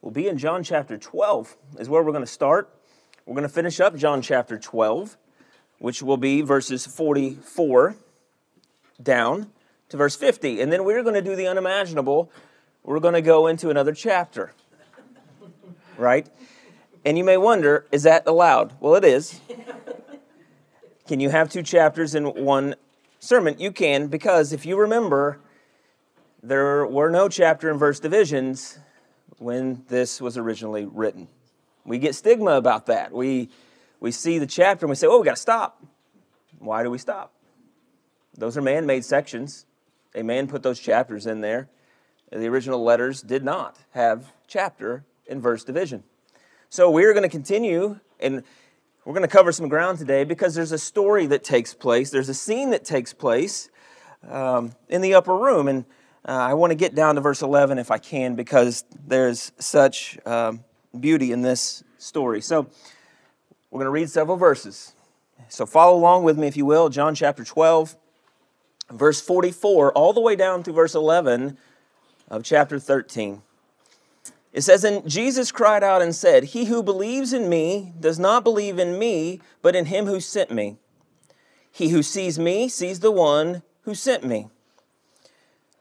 will be in John chapter 12, is where we're going to start. We're going to finish up John chapter 12, which will be verses 44 down to verse 50. And then we're going to do the unimaginable. We're going to go into another chapter. Right? And you may wonder, is that allowed? Well, it is. Can you have two chapters in one sermon? You can, because if you remember, there were no chapter and verse divisions when this was originally written. We get stigma about that. We, we see the chapter and we say, oh, we got to stop. Why do we stop? Those are man made sections. A man put those chapters in there. The original letters did not have chapter and verse division. So we're going to continue and we're going to cover some ground today because there's a story that takes place, there's a scene that takes place um, in the upper room. And uh, I want to get down to verse 11 if I can because there's such um, beauty in this story. So we're going to read several verses. So follow along with me, if you will, John chapter 12 verse 44 all the way down to verse 11 of chapter 13. It says, And Jesus cried out and said, He who believes in me does not believe in me, but in him who sent me. He who sees me sees the one who sent me.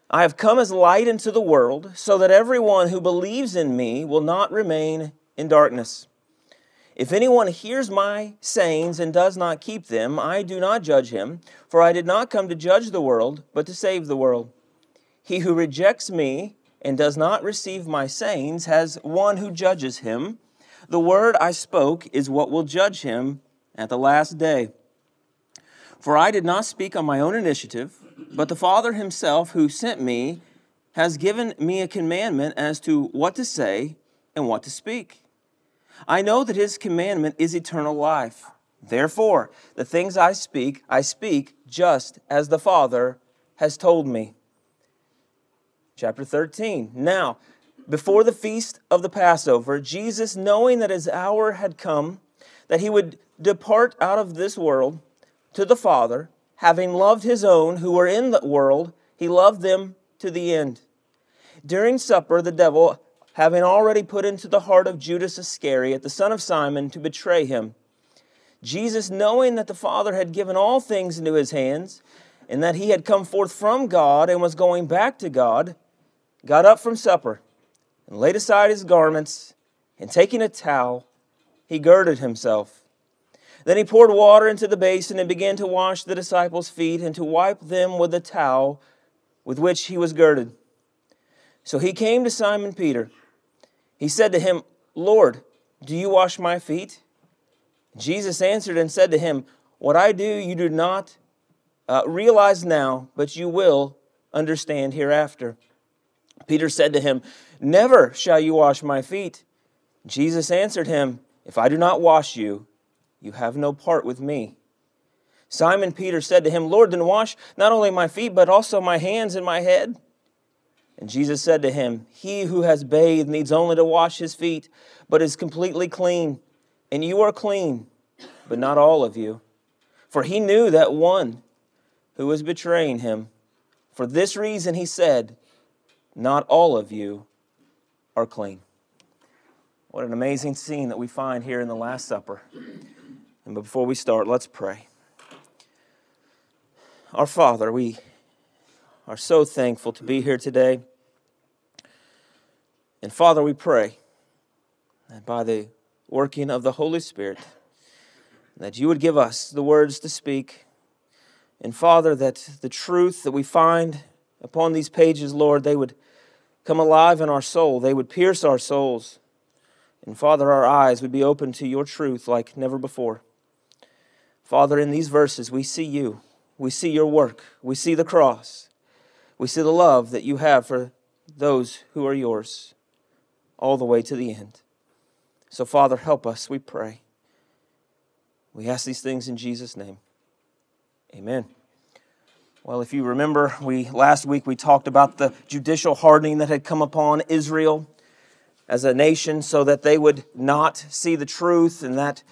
I have come as light into the world, so that everyone who believes in me will not remain in darkness. If anyone hears my sayings and does not keep them, I do not judge him, for I did not come to judge the world, but to save the world. He who rejects me and does not receive my sayings has one who judges him. The word I spoke is what will judge him at the last day. For I did not speak on my own initiative, but the Father himself who sent me has given me a commandment as to what to say and what to speak. I know that his commandment is eternal life. Therefore, the things I speak, I speak just as the Father has told me. Chapter 13. Now, before the feast of the Passover, Jesus, knowing that his hour had come, that he would depart out of this world to the Father, having loved his own who were in the world, he loved them to the end. During supper, the devil having already put into the heart of Judas Iscariot, the son of Simon, to betray him. Jesus, knowing that the Father had given all things into his hands, and that he had come forth from God and was going back to God, got up from supper and laid aside his garments, and taking a towel, he girded himself. Then he poured water into the basin and began to wash the disciples' feet and to wipe them with the towel with which he was girded. So he came to Simon Peter he said to him, Lord, do you wash my feet? Jesus answered and said to him, What I do you do not uh, realize now, but you will understand hereafter. Peter said to him, Never shall you wash my feet. Jesus answered him, If I do not wash you, you have no part with me. Simon Peter said to him, Lord, then wash not only my feet, but also my hands and my head. And Jesus said to him, He who has bathed needs only to wash his feet, but is completely clean. And you are clean, but not all of you. For he knew that one who was betraying him. For this reason he said, Not all of you are clean. What an amazing scene that we find here in the Last Supper. And before we start, let's pray. Our Father, we are so thankful to be here today. And Father, we pray that by the working of the Holy Spirit, that you would give us the words to speak. And Father, that the truth that we find upon these pages, Lord, they would come alive in our soul, they would pierce our souls. And Father, our eyes would be open to your truth like never before. Father, in these verses, we see you. We see your work. We see the cross. We see the love that you have for those who are yours all the way to the end. So, Father, help us, we pray. We ask these things in Jesus' name. Amen. Well, if you remember, we last week we talked about the judicial hardening that had come upon Israel as a nation so that they would not see the truth and that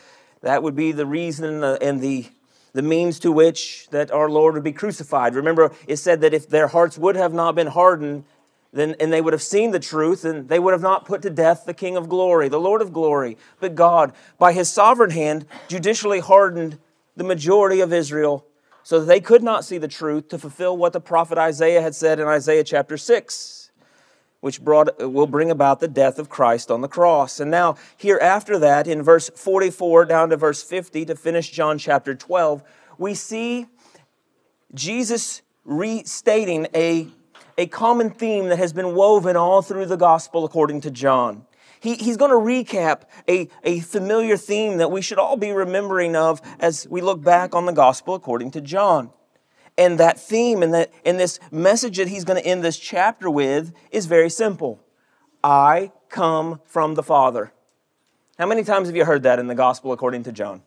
that would be the reason and the the means to which that our Lord would be crucified. Remember, it said that if their hearts would have not been hardened, then, and they would have seen the truth, and they would have not put to death the King of glory, the Lord of glory. But God, by his sovereign hand, judicially hardened the majority of Israel so that they could not see the truth to fulfill what the prophet Isaiah had said in Isaiah chapter 6, which brought, will bring about the death of Christ on the cross. And now, here after that, in verse 44 down to verse 50, to finish John chapter 12, we see Jesus restating a a common theme that has been woven all through the gospel according to John. He, he's going to recap a, a familiar theme that we should all be remembering of as we look back on the gospel according to John. And that theme and, that, and this message that he's going to end this chapter with is very simple I come from the Father. How many times have you heard that in the gospel according to John?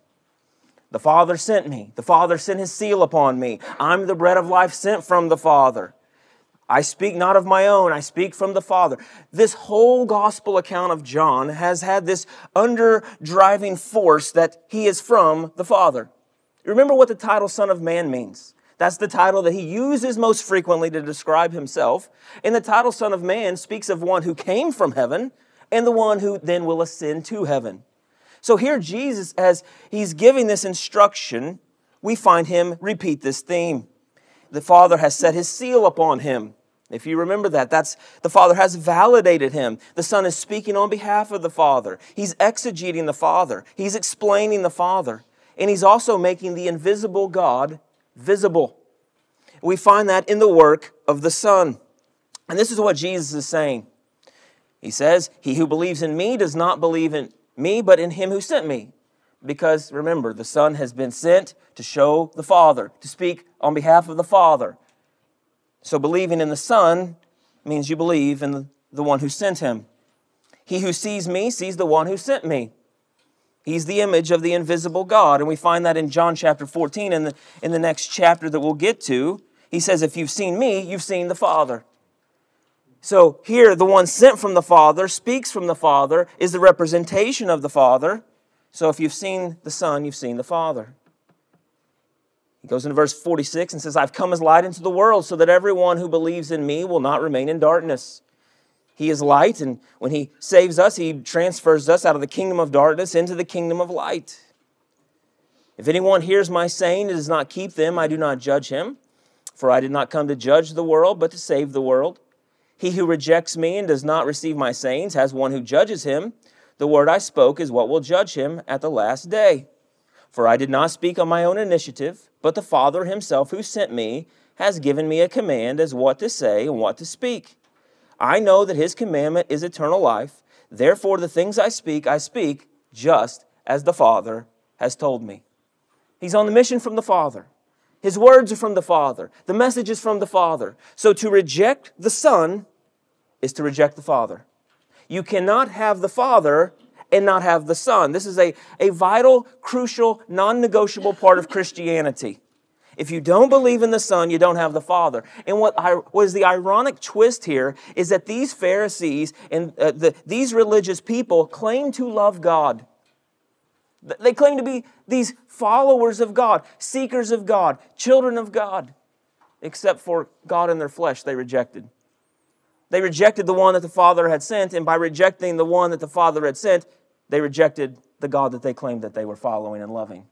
The Father sent me. The Father sent his seal upon me. I'm the bread of life sent from the Father. I speak not of my own, I speak from the Father. This whole gospel account of John has had this under driving force that he is from the Father. Remember what the title Son of Man means. That's the title that he uses most frequently to describe himself. And the title Son of Man speaks of one who came from heaven and the one who then will ascend to heaven. So here, Jesus, as he's giving this instruction, we find him repeat this theme. The Father has set his seal upon him. If you remember that, that's the Father has validated him. The Son is speaking on behalf of the Father. He's exegeting the Father. He's explaining the Father. And he's also making the invisible God visible. We find that in the work of the Son. And this is what Jesus is saying. He says, He who believes in me does not believe in me, but in him who sent me. Because remember, the Son has been sent to show the Father, to speak on behalf of the Father. So believing in the Son means you believe in the one who sent him. He who sees me sees the one who sent me. He's the image of the invisible God. And we find that in John chapter 14, in the, in the next chapter that we'll get to. He says, If you've seen me, you've seen the Father. So here, the one sent from the Father speaks from the Father, is the representation of the Father. So if you've seen the Son, you've seen the Father. He goes into verse 46 and says, I've come as light into the world so that everyone who believes in me will not remain in darkness. He is light, and when He saves us, He transfers us out of the kingdom of darkness into the kingdom of light. If anyone hears my saying and does not keep them, I do not judge him, for I did not come to judge the world, but to save the world. He who rejects me and does not receive my sayings has one who judges him. The word I spoke is what will judge him at the last day. For I did not speak on my own initiative, but the Father himself who sent me has given me a command as what to say and what to speak. I know that his commandment is eternal life. Therefore, the things I speak, I speak just as the Father has told me. He's on the mission from the Father. His words are from the Father. The message is from the Father. So to reject the Son is to reject the Father. You cannot have the Father and not have the Son. This is a, a vital, crucial, non negotiable part of Christianity. If you don't believe in the Son, you don't have the Father. And what, what is the ironic twist here is that these Pharisees and uh, the, these religious people claim to love God. They claim to be these followers of God, seekers of God, children of God, except for God in their flesh, they rejected. They rejected the one that the Father had sent, and by rejecting the one that the Father had sent, they rejected the God that they claimed that they were following and loving.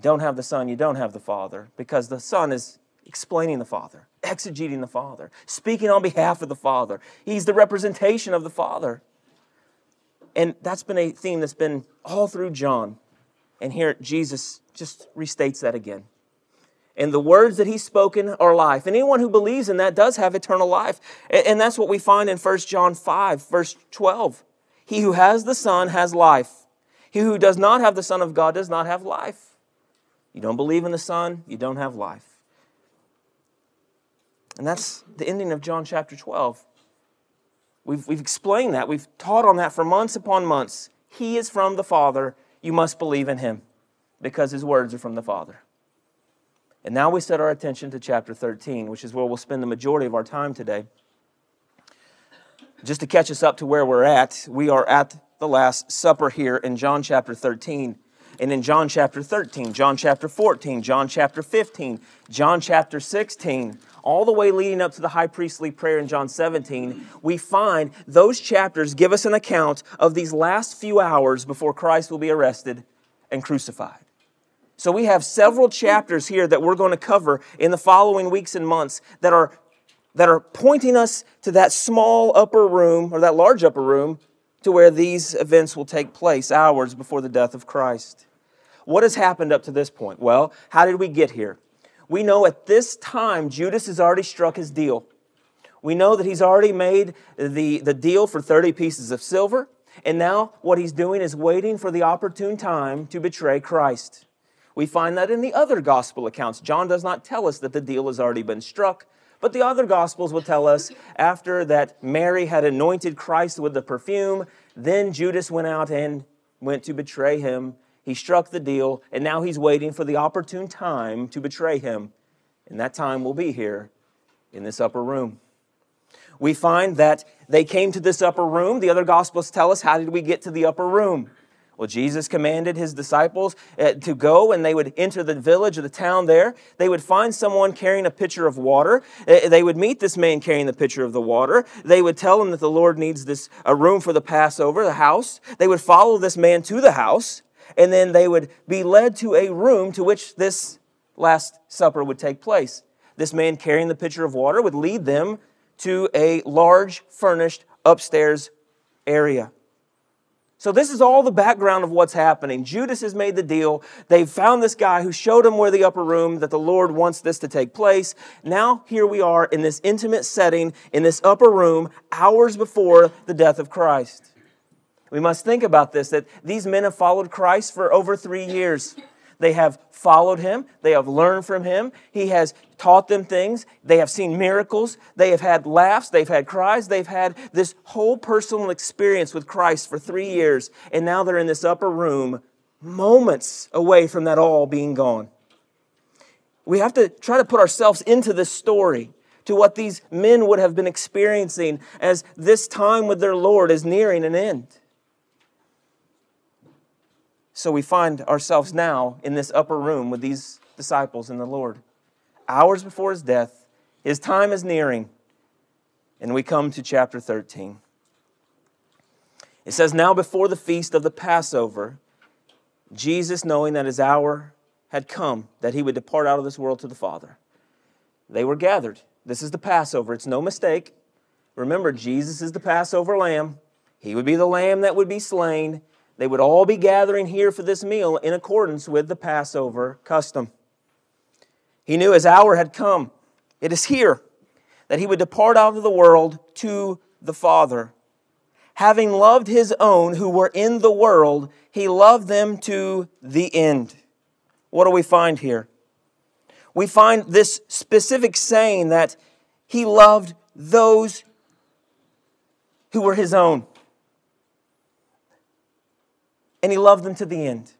Don't have the Son, you don't have the Father, because the Son is explaining the Father, exegeting the Father, speaking on behalf of the Father. He's the representation of the Father. And that's been a theme that's been all through John. And here Jesus just restates that again. And the words that he's spoken are life. And anyone who believes in that does have eternal life. And that's what we find in 1 John 5, verse 12. He who has the Son has life. He who does not have the Son of God does not have life. You don't believe in the Son, you don't have life. And that's the ending of John chapter 12. We've, we've explained that. We've taught on that for months upon months. He is from the Father. You must believe in him because his words are from the Father. And now we set our attention to chapter 13, which is where we'll spend the majority of our time today. Just to catch us up to where we're at, we are at the Last Supper here in John chapter 13. And in John chapter 13, John chapter 14, John chapter 15, John chapter 16, all the way leading up to the high priestly prayer in John 17, we find those chapters give us an account of these last few hours before Christ will be arrested and crucified. So we have several chapters here that we're going to cover in the following weeks and months that are that are pointing us to that small upper room or that large upper room to where these events will take place hours before the death of Christ. What has happened up to this point? Well, how did we get here? We know at this time Judas has already struck his deal. We know that he's already made the, the deal for 30 pieces of silver, and now what he's doing is waiting for the opportune time to betray Christ. We find that in the other gospel accounts. John does not tell us that the deal has already been struck, but the other Gospels will tell us after that Mary had anointed Christ with the perfume, then Judas went out and went to betray him. He struck the deal, and now he's waiting for the opportune time to betray him. And that time will be here in this upper room. We find that they came to this upper room. The other Gospels tell us how did we get to the upper room? Well, Jesus commanded his disciples uh, to go and they would enter the village or the town there. They would find someone carrying a pitcher of water. Uh, they would meet this man carrying the pitcher of the water. They would tell him that the Lord needs this a room for the Passover, the house. They would follow this man to the house, and then they would be led to a room to which this Last Supper would take place. This man carrying the pitcher of water would lead them to a large, furnished, upstairs area. So, this is all the background of what's happening. Judas has made the deal. They've found this guy who showed them where the upper room, that the Lord wants this to take place. Now, here we are in this intimate setting, in this upper room, hours before the death of Christ. We must think about this that these men have followed Christ for over three years. They have followed him. They have learned from him. He has taught them things. They have seen miracles. They have had laughs. They've had cries. They've had this whole personal experience with Christ for three years. And now they're in this upper room, moments away from that all being gone. We have to try to put ourselves into this story to what these men would have been experiencing as this time with their Lord is nearing an end. So we find ourselves now in this upper room with these disciples and the Lord. Hours before his death, his time is nearing. And we come to chapter 13. It says, Now before the feast of the Passover, Jesus, knowing that his hour had come, that he would depart out of this world to the Father, they were gathered. This is the Passover. It's no mistake. Remember, Jesus is the Passover lamb. He would be the lamb that would be slain. They would all be gathering here for this meal in accordance with the Passover custom. He knew his hour had come. It is here that he would depart out of the world to the Father. Having loved his own who were in the world, he loved them to the end. What do we find here? We find this specific saying that he loved those who were his own and he loved them to the end.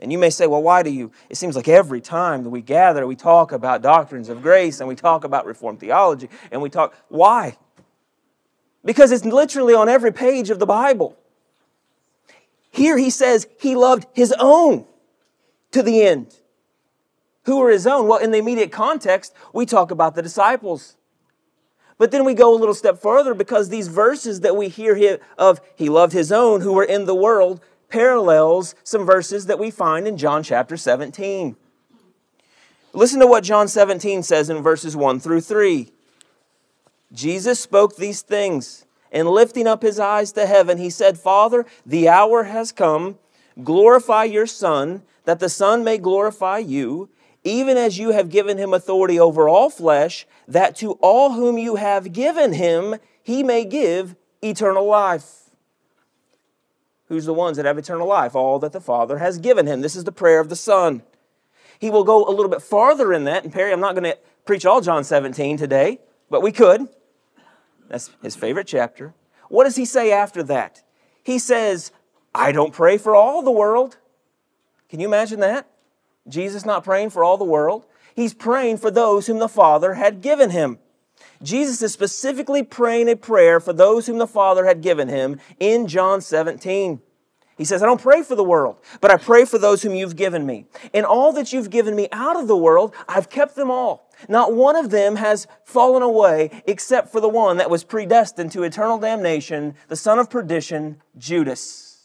And you may say, well, why do you? It seems like every time that we gather, we talk about doctrines of grace and we talk about Reformed theology and we talk. Why? Because it's literally on every page of the Bible. Here he says he loved his own to the end. Who were his own? Well, in the immediate context, we talk about the disciples. But then we go a little step further because these verses that we hear of he loved his own who were in the world parallels some verses that we find in John chapter 17. Listen to what John 17 says in verses 1 through 3. Jesus spoke these things, and lifting up his eyes to heaven, he said, Father, the hour has come. Glorify your Son, that the Son may glorify you even as you have given him authority over all flesh, that to all whom you have given him, he may give eternal life. Who's the ones that have eternal life? All that the Father has given him. This is the prayer of the Son. He will go a little bit farther in that. And Perry, I'm not going to preach all John 17 today, but we could. That's his favorite chapter. What does he say after that? He says, I don't pray for all the world. Can you imagine that? Jesus not praying for all the world. He's praying for those whom the Father had given him. Jesus is specifically praying a prayer for those whom the Father had given him in John 17. He says, I don't pray for the world, but I pray for those whom you've given me. And all that you've given me out of the world, I've kept them all. Not one of them has fallen away except for the one that was predestined to eternal damnation, the son of perdition, Judas.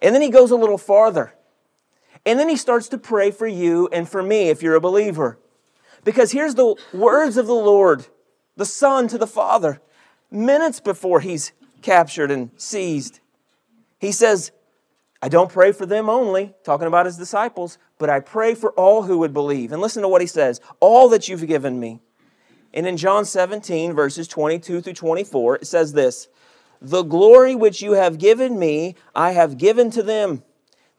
And then he goes a little farther. And then he starts to pray for you and for me if you're a believer. Because here's the words of the Lord, the Son to the Father, minutes before he's captured and seized. He says, I don't pray for them only, talking about his disciples, but I pray for all who would believe. And listen to what he says all that you've given me. And in John 17, verses 22 through 24, it says this The glory which you have given me, I have given to them,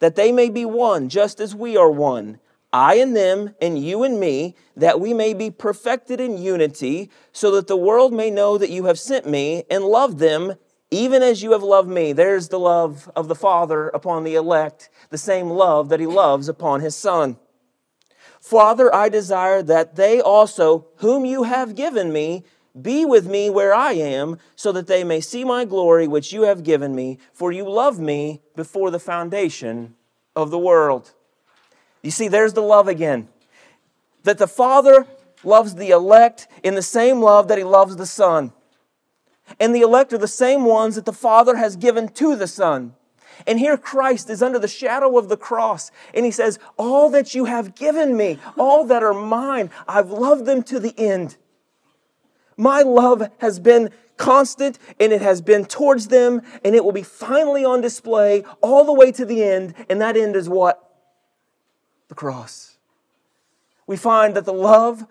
that they may be one, just as we are one. I and them, and you and me, that we may be perfected in unity, so that the world may know that you have sent me and loved them even as you have loved me, there's the love of the Father upon the elect, the same love that He loves upon His Son. Father, I desire that they also, whom you have given me, be with me where I am, so that they may see my glory which you have given me, for you loved me before the foundation of the world. You see, there's the love again. That the Father loves the elect in the same love that He loves the Son and the elect are the same ones that the Father has given to the Son. And here Christ is under the shadow of the cross, and he says, All that you have given me, all that are mine, I've loved them to the end. My love has been constant, and it has been towards them, and it will be finally on display all the way to the end. And that end is what? The cross. We find that the love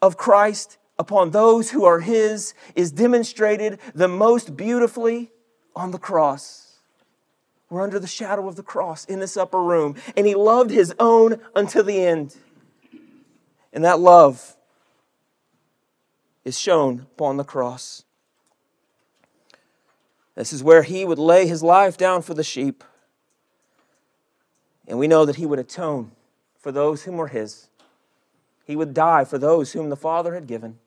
of Christ upon those who are His is demonstrated the most beautifully on the cross. We're under the shadow of the cross in this upper room, and He loved His own unto the end. And that love is shown upon the cross. This is where He would lay His life down for the sheep. And we know that He would atone for those whom were His. He would die for those whom the Father had given.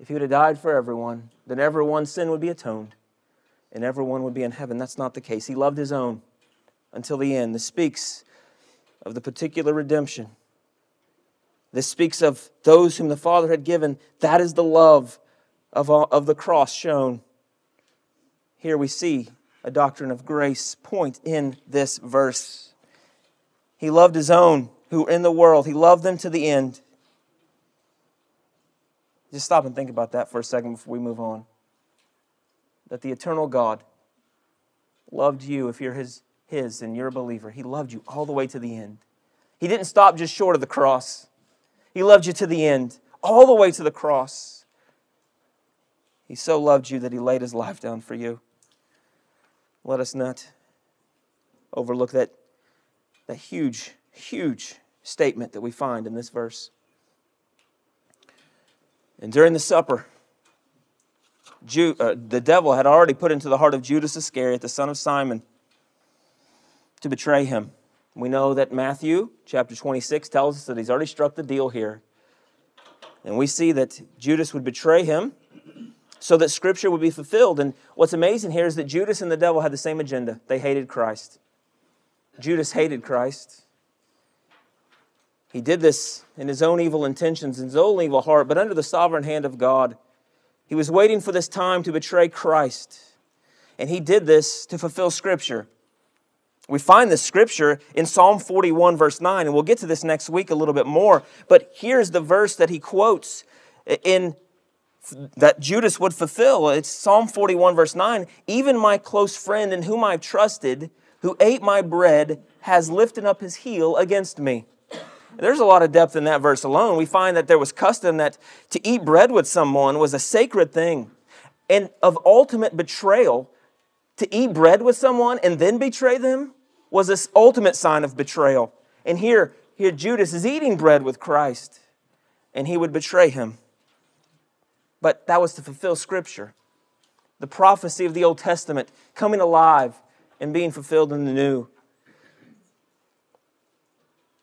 If he would have died for everyone, then everyone's sin would be atoned and everyone would be in heaven. That's not the case. He loved his own until the end. This speaks of the particular redemption. This speaks of those whom the Father had given. That is the love of, of the cross shown. Here we see a doctrine of grace point in this verse. He loved his own who were in the world, he loved them to the end. Just stop and think about that for a second before we move on. That the eternal God loved you if you're his, his and you're a believer. He loved you all the way to the end. He didn't stop just short of the cross. He loved you to the end, all the way to the cross. He so loved you that he laid his life down for you. Let us not overlook that, that huge, huge statement that we find in this verse. And during the supper, uh, the devil had already put into the heart of Judas Iscariot, the son of Simon, to betray him. We know that Matthew chapter 26 tells us that he's already struck the deal here. And we see that Judas would betray him so that scripture would be fulfilled. And what's amazing here is that Judas and the devil had the same agenda. They hated Christ. Judas hated Christ. He did this in his own evil intentions, in his own evil heart, but under the sovereign hand of God. He was waiting for this time to betray Christ. And he did this to fulfill Scripture. We find this scripture in Psalm 41, verse 9, and we'll get to this next week a little bit more. But here's the verse that he quotes in that Judas would fulfill. It's Psalm 41, verse 9. Even my close friend in whom I've trusted, who ate my bread, has lifted up his heel against me. There's a lot of depth in that verse alone. We find that there was custom that to eat bread with someone was a sacred thing. And of ultimate betrayal, to eat bread with someone and then betray them was this ultimate sign of betrayal. And here, here Judas is eating bread with Christ, and he would betray him. But that was to fulfill Scripture. The prophecy of the Old Testament coming alive and being fulfilled in the New.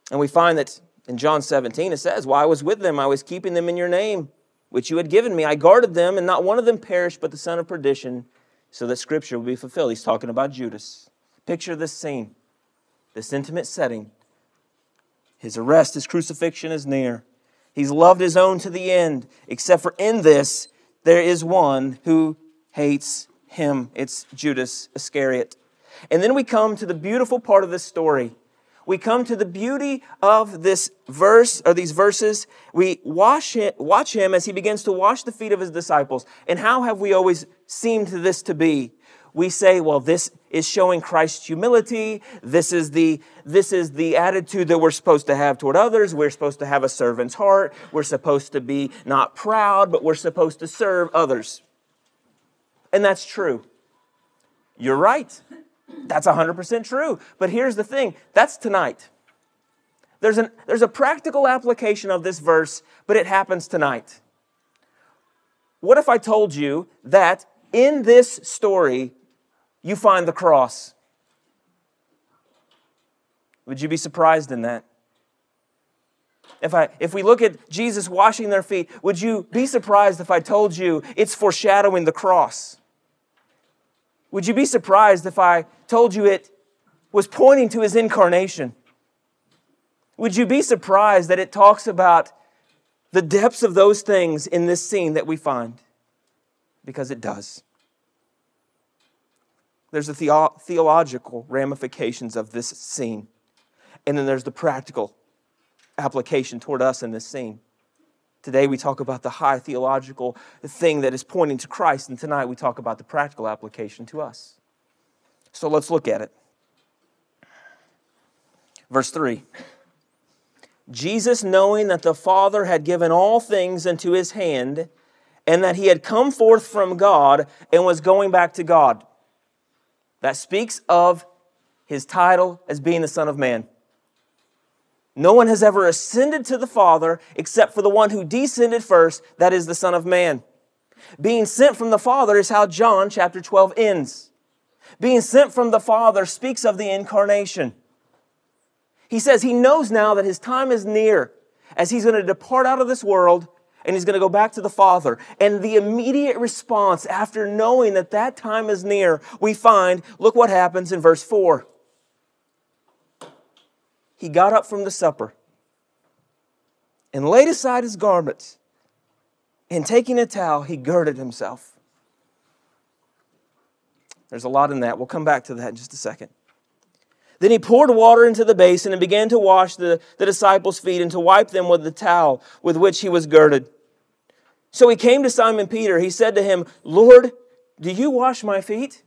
And we find that in John 17, it says, While I was with them, I was keeping them in your name, which you had given me. I guarded them, and not one of them perished, but the son of perdition, so that scripture would be fulfilled. He's talking about Judas. Picture this scene, this intimate setting. His arrest, his crucifixion is near. He's loved his own to the end, except for in this, there is one who hates him. It's Judas Iscariot. And then we come to the beautiful part of this story. We come to the beauty of this verse or these verses. We watch him, watch him as he begins to wash the feet of his disciples. And how have we always seemed this to be? we say, well, this is showing Christ's humility. This is the, this is the attitude that we're supposed to have toward others. We're supposed to have a servant's heart. We're supposed to be not proud, but we're supposed to serve others. And that's true. You're right. That's 100% true. But here's the thing that's tonight. There's, an, there's a practical application of this verse, but it happens tonight. What if I told you that in this story, you find the cross. Would you be surprised in that? If, I, if we look at Jesus washing their feet, would you be surprised if I told you it's foreshadowing the cross? Would you be surprised if I told you it was pointing to his incarnation? Would you be surprised that it talks about the depths of those things in this scene that we find? Because it does. There's the theo- theological ramifications of this scene. And then there's the practical application toward us in this scene. Today we talk about the high theological thing that is pointing to Christ, and tonight we talk about the practical application to us. So let's look at it. Verse 3 Jesus, knowing that the Father had given all things into his hand, and that he had come forth from God and was going back to God that speaks of his title as being the Son of Man. No one has ever ascended to the Father except for the one who descended first, that is the Son of Man. Being sent from the Father is how John chapter 12 ends. Being sent from the Father speaks of the incarnation. He says he knows now that his time is near as he's going to depart out of this world and he's going to go back to the Father. And the immediate response after knowing that that time is near, we find, look what happens in verse 4. He got up from the supper and laid aside his garments, and taking a towel, he girded himself. There's a lot in that. We'll come back to that in just a second. Then he poured water into the basin and began to wash the, the disciples' feet and to wipe them with the towel with which he was girded. So he came to Simon Peter. He said to him, Lord, do you wash my feet?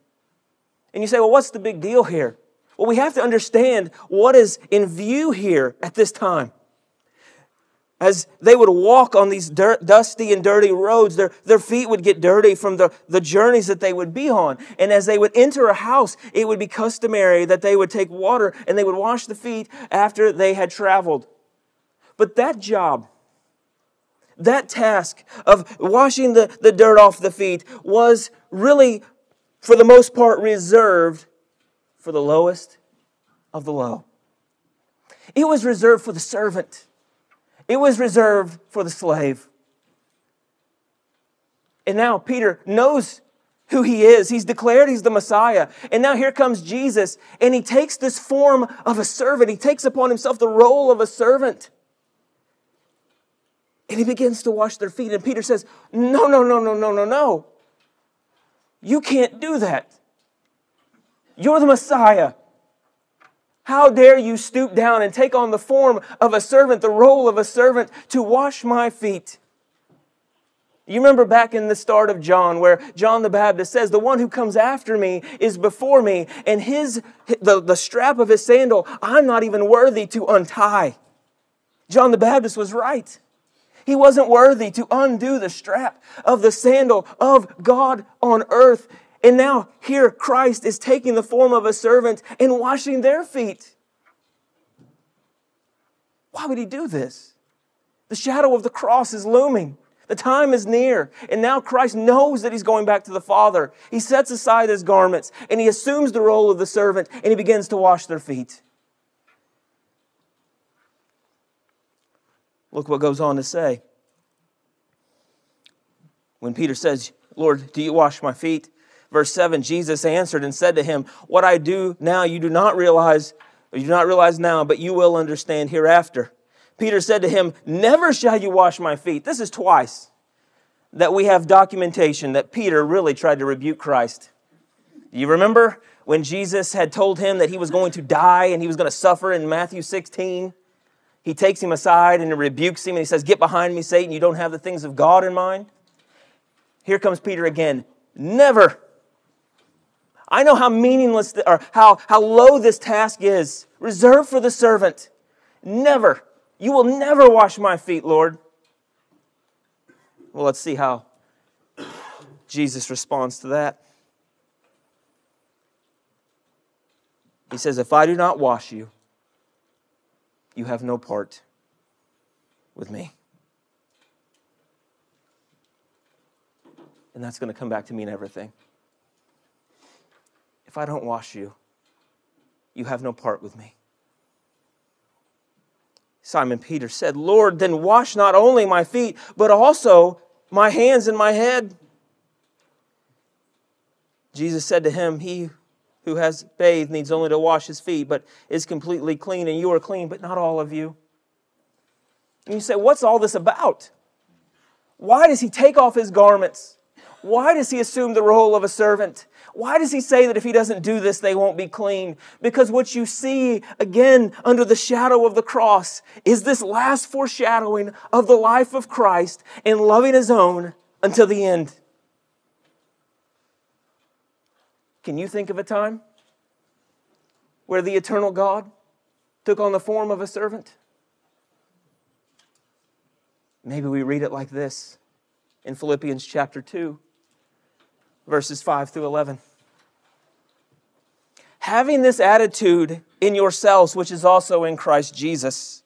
And you say, well, what's the big deal here? Well, we have to understand what is in view here at this time. As they would walk on these dirt, dusty and dirty roads, their, their feet would get dirty from the, the journeys that they would be on. And as they would enter a house, it would be customary that they would take water and they would wash the feet after they had traveled. But that job, that task of washing the, the dirt off the feet was really, for the most part, reserved for the lowest of the low. It was reserved for the servant, it was reserved for the slave. And now Peter knows who he is. He's declared he's the Messiah. And now here comes Jesus, and he takes this form of a servant. He takes upon himself the role of a servant. And he begins to wash their feet. And Peter says, No, no, no, no, no, no, no. You can't do that. You're the Messiah. How dare you stoop down and take on the form of a servant, the role of a servant, to wash my feet? You remember back in the start of John where John the Baptist says, The one who comes after me is before me, and his, the, the strap of his sandal, I'm not even worthy to untie. John the Baptist was right. He wasn't worthy to undo the strap of the sandal of God on earth. And now here Christ is taking the form of a servant and washing their feet. Why would he do this? The shadow of the cross is looming. The time is near. And now Christ knows that he's going back to the Father. He sets aside his garments and he assumes the role of the servant and he begins to wash their feet. Look what goes on to say. When Peter says, Lord, do you wash my feet? Verse 7 Jesus answered and said to him, What I do now you do not realize, you do not realize now, but you will understand hereafter. Peter said to him, Never shall you wash my feet. This is twice that we have documentation that Peter really tried to rebuke Christ. Do you remember when Jesus had told him that he was going to die and he was going to suffer in Matthew 16? He takes him aside and rebukes him and he says, Get behind me, Satan, you don't have the things of God in mind. Here comes Peter again. Never. I know how meaningless or how, how low this task is, reserved for the servant. Never. You will never wash my feet, Lord. Well, let's see how Jesus responds to that. He says, If I do not wash you, you have no part with me. And that's going to come back to mean everything. If I don't wash you, you have no part with me. Simon Peter said, Lord, then wash not only my feet, but also my hands and my head. Jesus said to him, He who has bathed needs only to wash his feet, but is completely clean, and you are clean, but not all of you. And you say, What's all this about? Why does he take off his garments? Why does he assume the role of a servant? Why does he say that if he doesn't do this, they won't be clean? Because what you see again under the shadow of the cross is this last foreshadowing of the life of Christ in loving his own until the end. Can you think of a time where the eternal God took on the form of a servant? Maybe we read it like this in Philippians chapter 2, verses 5 through 11. Having this attitude in yourselves, which is also in Christ Jesus,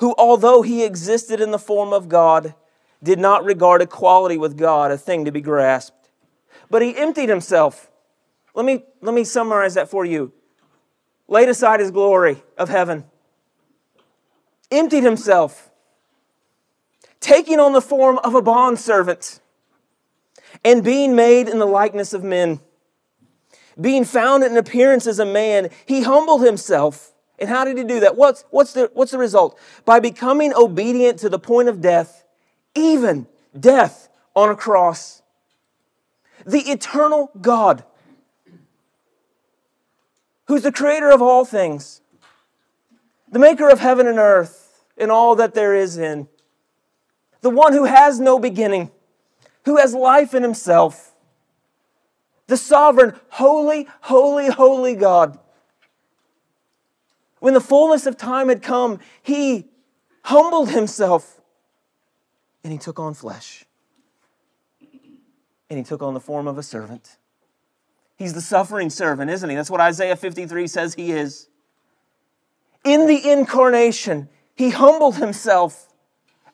who, although he existed in the form of God, did not regard equality with God a thing to be grasped, but he emptied himself let me, let me summarize that for you. Laid aside his glory of heaven, emptied himself, taking on the form of a bondservant, and being made in the likeness of men. Being found in appearance as a man, he humbled himself. And how did he do that? What's, what's, the, what's the result? By becoming obedient to the point of death, even death on a cross. The eternal God who's the creator of all things, the maker of heaven and earth and all that there is in, the one who has no beginning, who has life in himself, the sovereign, holy, holy, holy God. When the fullness of time had come, he humbled himself and he took on flesh. And he took on the form of a servant. He's the suffering servant, isn't he? That's what Isaiah 53 says he is. In the incarnation, he humbled himself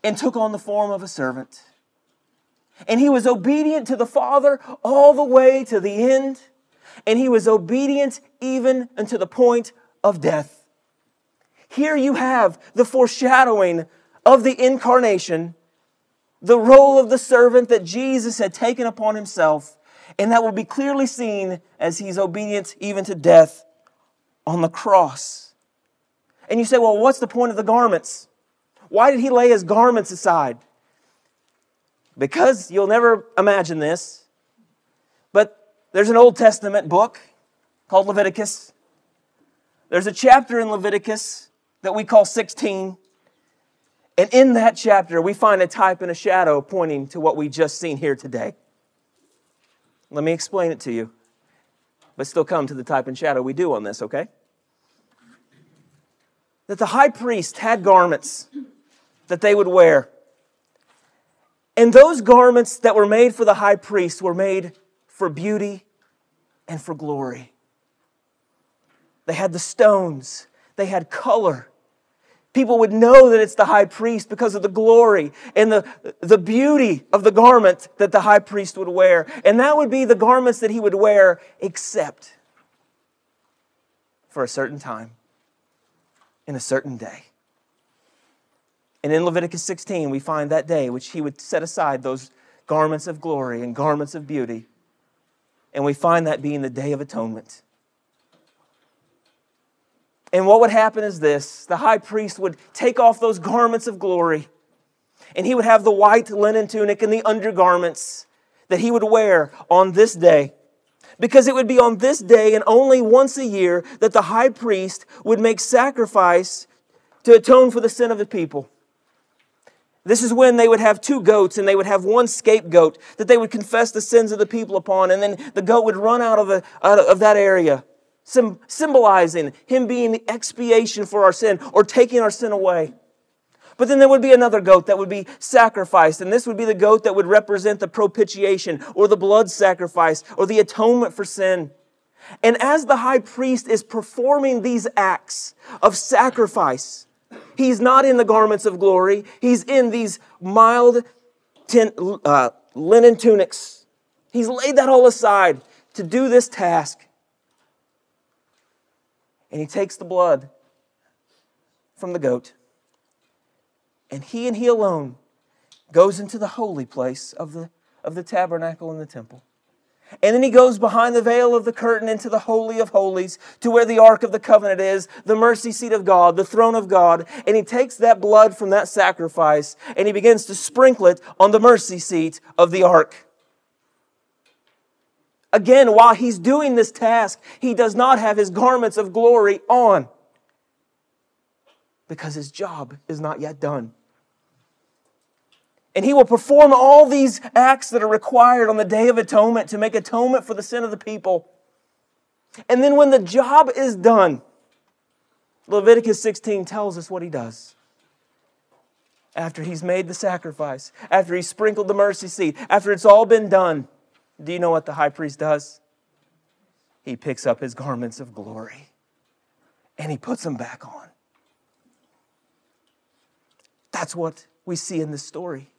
and took on the form of a servant. And he was obedient to the Father all the way to the end. And he was obedient even unto the point of death. Here you have the foreshadowing of the incarnation, the role of the servant that Jesus had taken upon himself and that will be clearly seen as he's obedient even to death on the cross. And you say, well, what's the point of the garments? Why did he lay his garments aside? Because you'll never imagine this, but there's an Old Testament book called Leviticus. There's a chapter in Leviticus that we call 16. And in that chapter, we find a type and a shadow pointing to what we just seen here today. Let me explain it to you, but still come to the type and shadow we do on this, okay? That the high priest had garments that they would wear. And those garments that were made for the high priest were made for beauty and for glory. They had the stones, they had color, people would know that it's the high priest because of the glory and the, the beauty of the garment that the high priest would wear. And that would be the garments that he would wear, except for a certain time, in a certain day. And in Leviticus 16, we find that day which he would set aside those garments of glory and garments of beauty And we find that being the Day of Atonement. And what would happen is this the high priest would take off those garments of glory, and he would have the white linen tunic and the undergarments that he would wear on this day. Because it would be on this day and only once a year that the high priest would make sacrifice to atone for the sin of the people. This is when they would have two goats and they would have one scapegoat that they would confess the sins of the people upon, and then the goat would run out of, the, out of that area, symbolizing him being the expiation for our sin or taking our sin away. But then there would be another goat that would be sacrificed, and this would be the goat that would represent the propitiation or the blood sacrifice or the atonement for sin. And as the high priest is performing these acts of sacrifice, He's not in the garments of glory. He's in these mild uh, linen tunics. He's laid that all aside to do this task. And he takes the blood from the goat, and he and he alone goes into the holy place of the, of the tabernacle in the temple. And then he goes behind the veil of the curtain into the Holy of Holies to where the Ark of the Covenant is, the mercy seat of God, the throne of God. And he takes that blood from that sacrifice and he begins to sprinkle it on the mercy seat of the Ark. Again, while he's doing this task, he does not have his garments of glory on because his job is not yet done. And he will perform all these acts that are required on the Day of Atonement to make atonement for the sin of the people. And then when the job is done, Leviticus 16 tells us what he does. After he's made the sacrifice, after he's sprinkled the mercy seat, after it's all been done, do you know what the high priest does? He picks up his garments of glory and he puts them back on. That's what we see in this story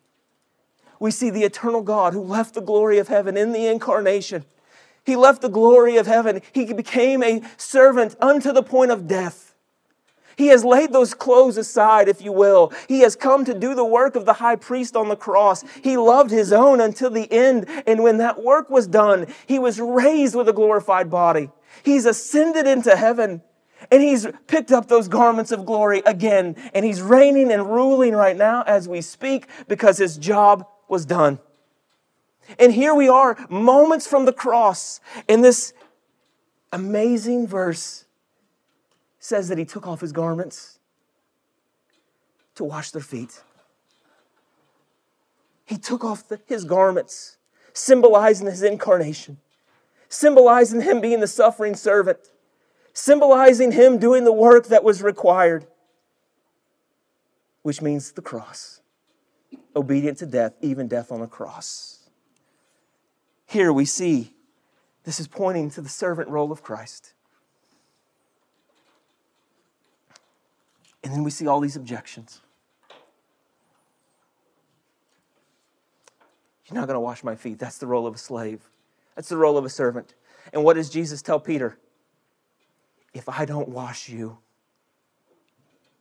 we see the eternal God who left the glory of heaven in the incarnation. He left the glory of heaven. He became a servant unto the point of death. He has laid those clothes aside, if you will. He has come to do the work of the high priest on the cross. He loved his own until the end. And when that work was done, he was raised with a glorified body. He's ascended into heaven. And he's picked up those garments of glory again. And he's reigning and ruling right now as we speak because his job was done. And here we are, moments from the cross, in this amazing verse says that he took off his garments to wash their feet. He took off the, his garments, symbolizing his incarnation, symbolizing him being the suffering servant, symbolizing him doing the work that was required, which means the cross obedient to death, even death on a cross. Here we see this is pointing to the servant role of Christ. And then we see all these objections. You're not going to wash my feet. That's the role of a slave. That's the role of a servant. And what does Jesus tell Peter? If I don't wash you,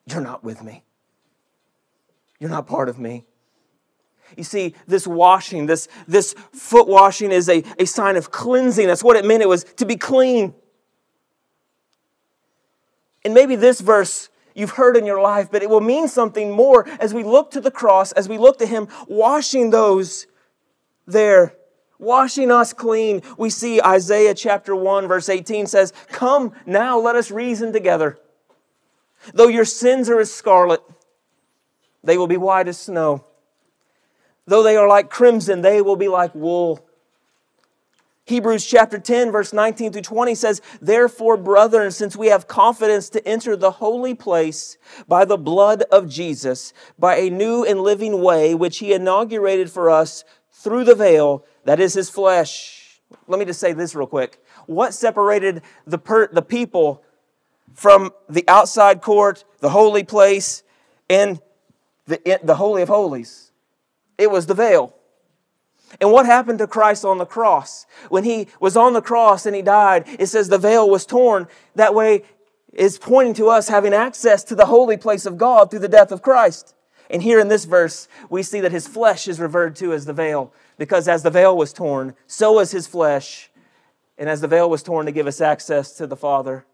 you're not with me. You're not part of me. You see, this washing, this, this foot washing is a, a sign of cleansing. That's what it meant. It was to be clean. And maybe this verse you've heard in your life, but it will mean something more as we look to the cross, as we look to Him washing those there, washing us clean. We see Isaiah chapter 1, verse 18 says, Come now, let us reason together. Though your sins are as scarlet, they will be white as snow. Though they are like crimson, they will be like wool. Hebrews chapter 10, verse 19 through 20 says, Therefore, brethren, since we have confidence to enter the holy place by the blood of Jesus, by a new and living way, which he inaugurated for us through the veil, that is his flesh. Let me just say this real quick. What separated the, per- the people from the outside court, the holy place, and the, the Holy of Holies? It was the veil. And what happened to Christ on the cross? When he was on the cross and he died, it says the veil was torn. That way is pointing to us having access to the holy place of God through the death of Christ. And here in this verse, we see that his flesh is referred to as the veil, because as the veil was torn, so was his flesh, And as the veil was torn to give us access to the Father,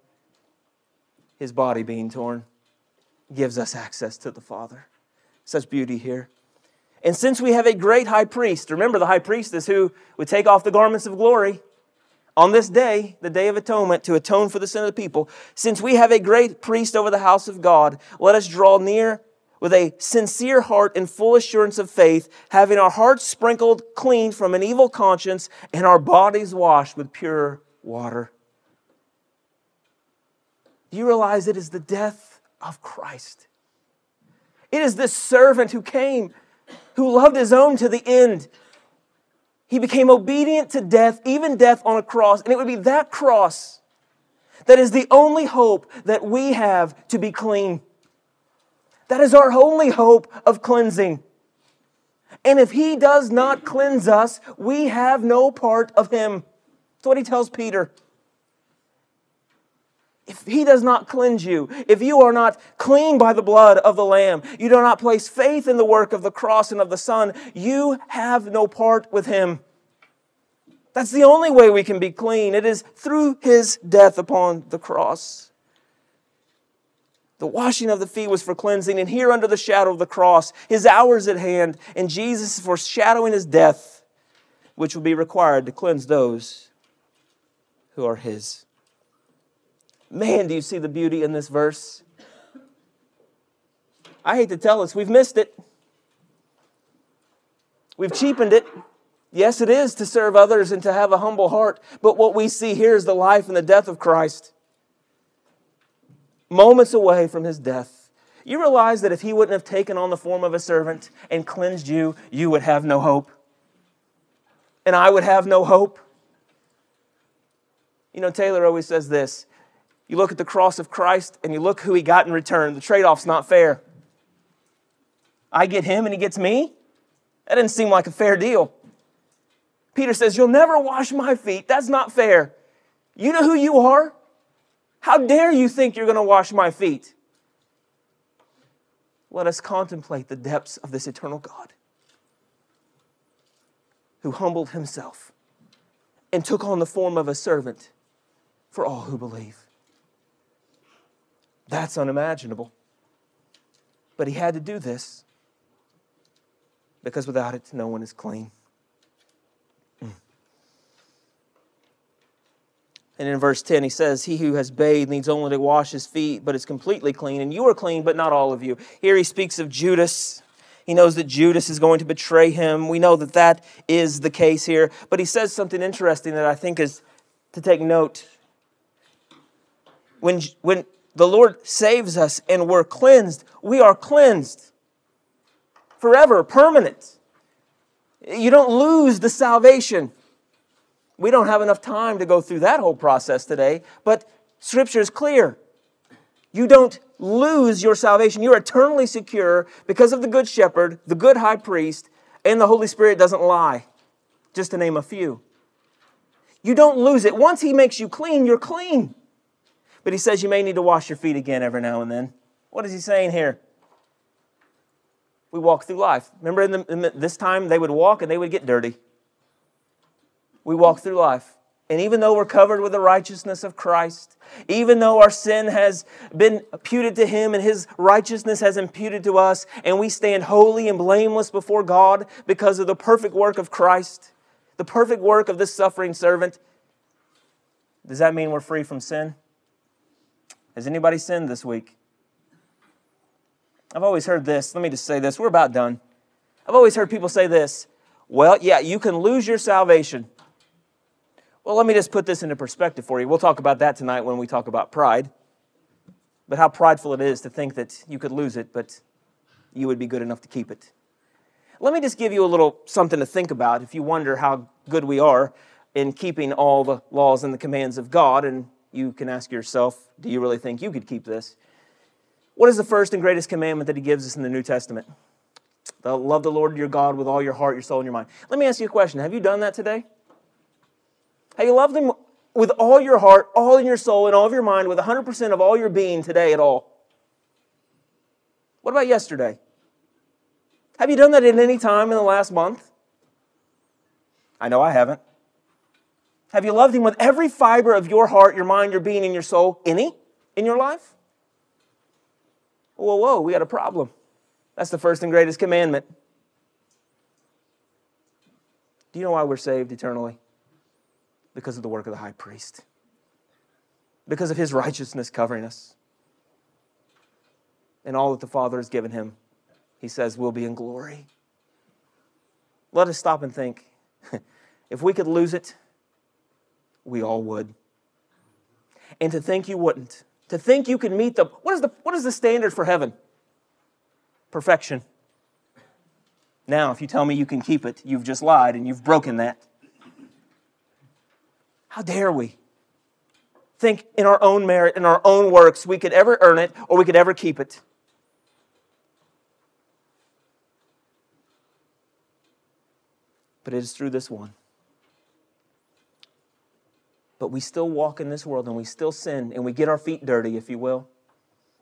his body being torn gives us access to the Father. Such beauty here. And since we have a great high priest, remember the high priest is who would take off the garments of glory on this day, the day of atonement, to atone for the sin of the people. Since we have a great priest over the house of God, let us draw near with a sincere heart and full assurance of faith, having our hearts sprinkled clean from an evil conscience and our bodies washed with pure water. Do you realize it is the death of Christ? It is this servant who came, who loved his own to the end. He became obedient to death, even death on a cross. And it would be that cross that is the only hope that we have to be clean. That is our only hope of cleansing. And if he does not cleanse us, we have no part of him. That's what he tells Peter if he does not cleanse you, if you are not clean by the blood of the Lamb, you do not place faith in the work of the cross and of the Son, you have no part with him. That's the only way we can be clean. It is through his death upon the cross. The washing of the feet was for cleansing, and here under the shadow of the cross, his hour is at hand, and Jesus is foreshadowing his death, which will be required to cleanse those who are his. Man, do you see the beauty in this verse? I hate to tell us, we've missed it. We've cheapened it. Yes, it is to serve others and to have a humble heart, but what we see here is the life and the death of Christ. Moments away from his death. You realize that if he wouldn't have taken on the form of a servant and cleansed you, you would have no hope. And I would have no hope. You know, Taylor always says this you look at the cross of Christ and you look who he got in return. The trade off's not fair. I get him and he gets me? That didn't seem like a fair deal. Peter says, You'll never wash my feet. That's not fair. You know who you are? How dare you think you're going to wash my feet? Let us contemplate the depths of this eternal God who humbled himself and took on the form of a servant for all who believe. That's unimaginable. But he had to do this because without it, no one is clean. And in verse 10, he says, He who has bathed needs only to wash his feet, but is completely clean. And you are clean, but not all of you. Here he speaks of Judas. He knows that Judas is going to betray him. We know that that is the case here. But he says something interesting that I think is to take note. When, when the Lord saves us and we're cleansed, we are cleansed forever, permanent. You don't lose the salvation. We don't have enough time to go through that whole process today, but Scripture is clear. You don't lose your salvation. You're eternally secure because of the Good Shepherd, the good high priest, and the Holy Spirit doesn't lie, just to name a few. You don't lose it. Once He makes you clean, you're clean. But he says you may need to wash your feet again every now and then. What is he saying here? We walk through life. Remember, in, the, in this time, they would walk and they would get dirty. We walk through life. And even though we're covered with the righteousness of Christ, even though our sin has been imputed to Him and His righteousness has imputed to us, and we stand holy and blameless before God because of the perfect work of Christ, the perfect work of this suffering servant, does that mean we're free from sin? Has anybody sinned this week? I've always heard this. Let me just say this. We're about done. I've always heard people say this. Well, yeah, you can lose your salvation. Well, let me just put this into perspective for you. We'll talk about that tonight when we talk about pride. But how prideful it is to think that you could lose it, but you would be good enough to keep it. Let me just give you a little something to think about if you wonder how good we are in keeping all the laws and the commands of God and you can ask yourself, do you really think you could keep this? What is the first and greatest commandment that he gives us in the New Testament? The love the Lord your God with all your heart, your soul, and your mind. Let me ask you a question. Have you done that today? Have you loved him with all your heart, all in your soul, and all of your mind, with 100% of all your being today at all? What about yesterday? Have you done that at any time in the last month? I know I haven't. Have you loved Him with every fiber of your heart, your mind, your being, and your soul? Any in your life? Whoa, whoa, we got a problem. That's the first and greatest commandment. Do you know why we're saved eternally? Because of the work of the high priest, because of his righteousness covering us. And all that the Father has given him, he says, will be in glory. Let us stop and think if we could lose it, we all would. And to think you wouldn't, to think you could meet the what is the what is the standard for heaven? Perfection. Now, if you tell me you can keep it, you've just lied and you've broken that. How dare we think in our own merit, in our own works, we could ever earn it or we could ever keep it? But it is through this one. But we still walk in this world and we still sin and we get our feet dirty, if you will.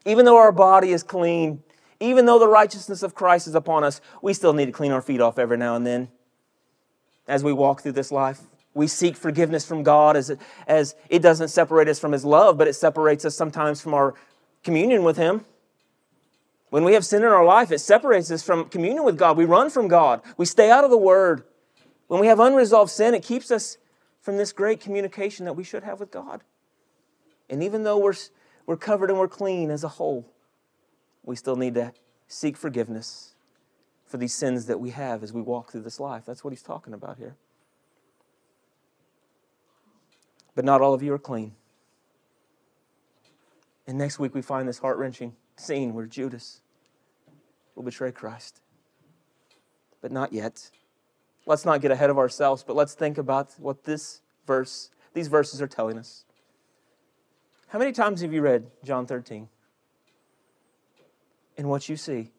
Even though our body is clean, even though the righteousness of Christ is upon us, we still need to clean our feet off every now and then as we walk through this life. We seek forgiveness from God as it, as it doesn't separate us from His love, but it separates us sometimes from our communion with Him. When we have sin in our life, it separates us from communion with God. We run from God, we stay out of the Word. When we have unresolved sin, it keeps us from this great communication that we should have with God. And even though we're, we're covered and we're clean as a whole, we still need to seek forgiveness for these sins that we have as we walk through this life. That's what he's talking about here. But not all of you are clean. And next week we find this heart wrenching scene where Judas will betray Christ. But not yet. Let's not get ahead of ourselves, but let's think about what this verse, these verses are telling us. How many times have you read John 13? And what you see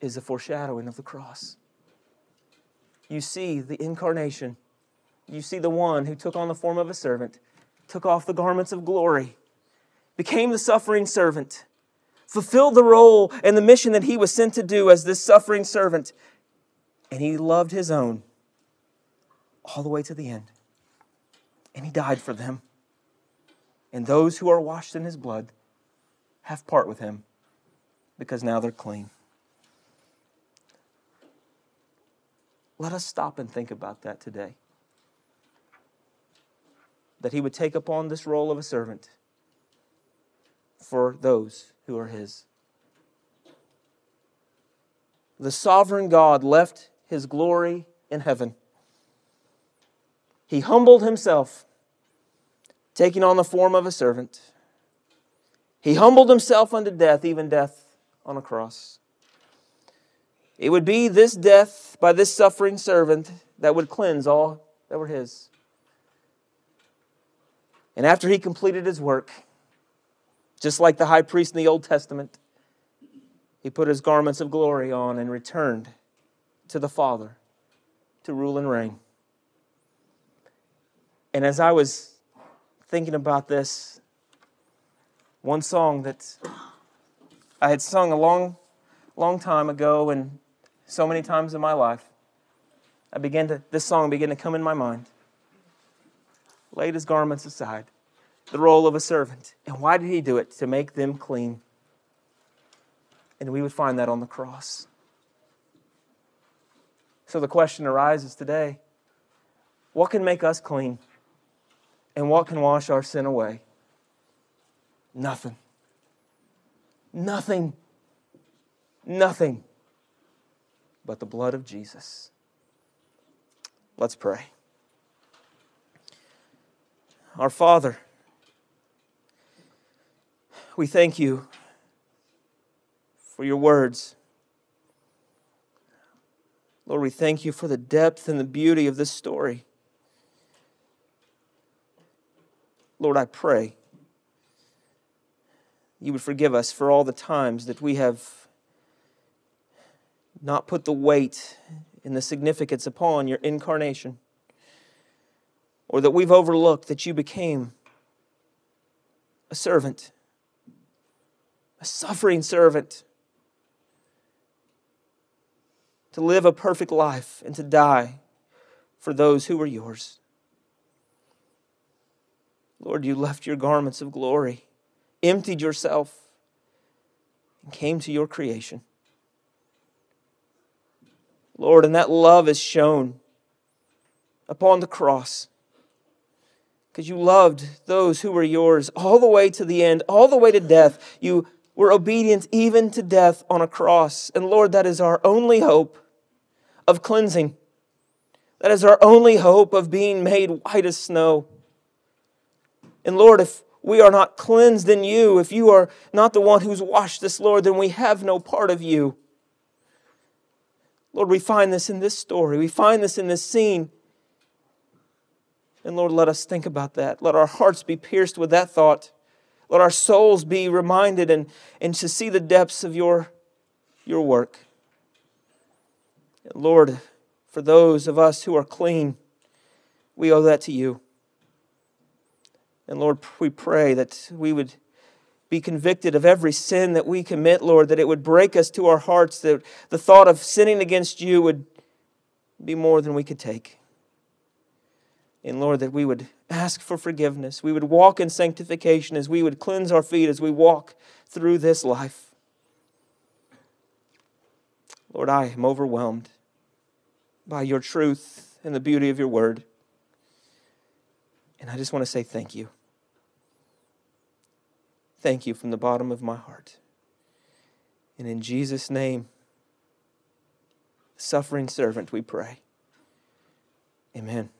is a foreshadowing of the cross. You see the incarnation. You see the one who took on the form of a servant, took off the garments of glory, became the suffering servant, fulfilled the role and the mission that he was sent to do as this suffering servant, and he loved his own all the way to the end. And he died for them. And those who are washed in his blood have part with him because now they're clean. Let us stop and think about that today. That he would take upon this role of a servant for those who are his. The sovereign God left his glory in heaven. He humbled himself, taking on the form of a servant. He humbled himself unto death, even death on a cross. It would be this death by this suffering servant that would cleanse all that were his. And after he completed his work, just like the high priest in the Old Testament, he put his garments of glory on and returned to the Father to rule and reign. And as I was thinking about this, one song that I had sung a long, long time ago and so many times in my life. I began to, this song began to come in my mind. Laid his garments aside, the role of a servant. And why did he do it? To make them clean. And we would find that on the cross. So the question arises today what can make us clean? And what can wash our sin away? Nothing. Nothing, nothing but the blood of Jesus. Let's pray. Our Father, we thank you for your words. Lord, we thank you for the depth and the beauty of this story. Lord, I pray you would forgive us for all the times that we have not put the weight and the significance upon your incarnation, or that we've overlooked that you became a servant, a suffering servant, to live a perfect life and to die for those who were yours. Lord, you left your garments of glory, emptied yourself, and came to your creation. Lord, and that love is shown upon the cross because you loved those who were yours all the way to the end, all the way to death. You were obedient even to death on a cross. And Lord, that is our only hope of cleansing. That is our only hope of being made white as snow. And Lord, if we are not cleansed in you, if you are not the one who's washed us, Lord, then we have no part of you. Lord, we find this in this story. We find this in this scene. And Lord, let us think about that. Let our hearts be pierced with that thought. Let our souls be reminded and, and to see the depths of your, your work. Lord, for those of us who are clean, we owe that to you. And Lord, we pray that we would be convicted of every sin that we commit, Lord, that it would break us to our hearts, that the thought of sinning against you would be more than we could take. And Lord, that we would ask for forgiveness. We would walk in sanctification as we would cleanse our feet as we walk through this life. Lord, I am overwhelmed by your truth and the beauty of your word. And I just want to say thank you. Thank you from the bottom of my heart. And in Jesus' name, suffering servant, we pray. Amen.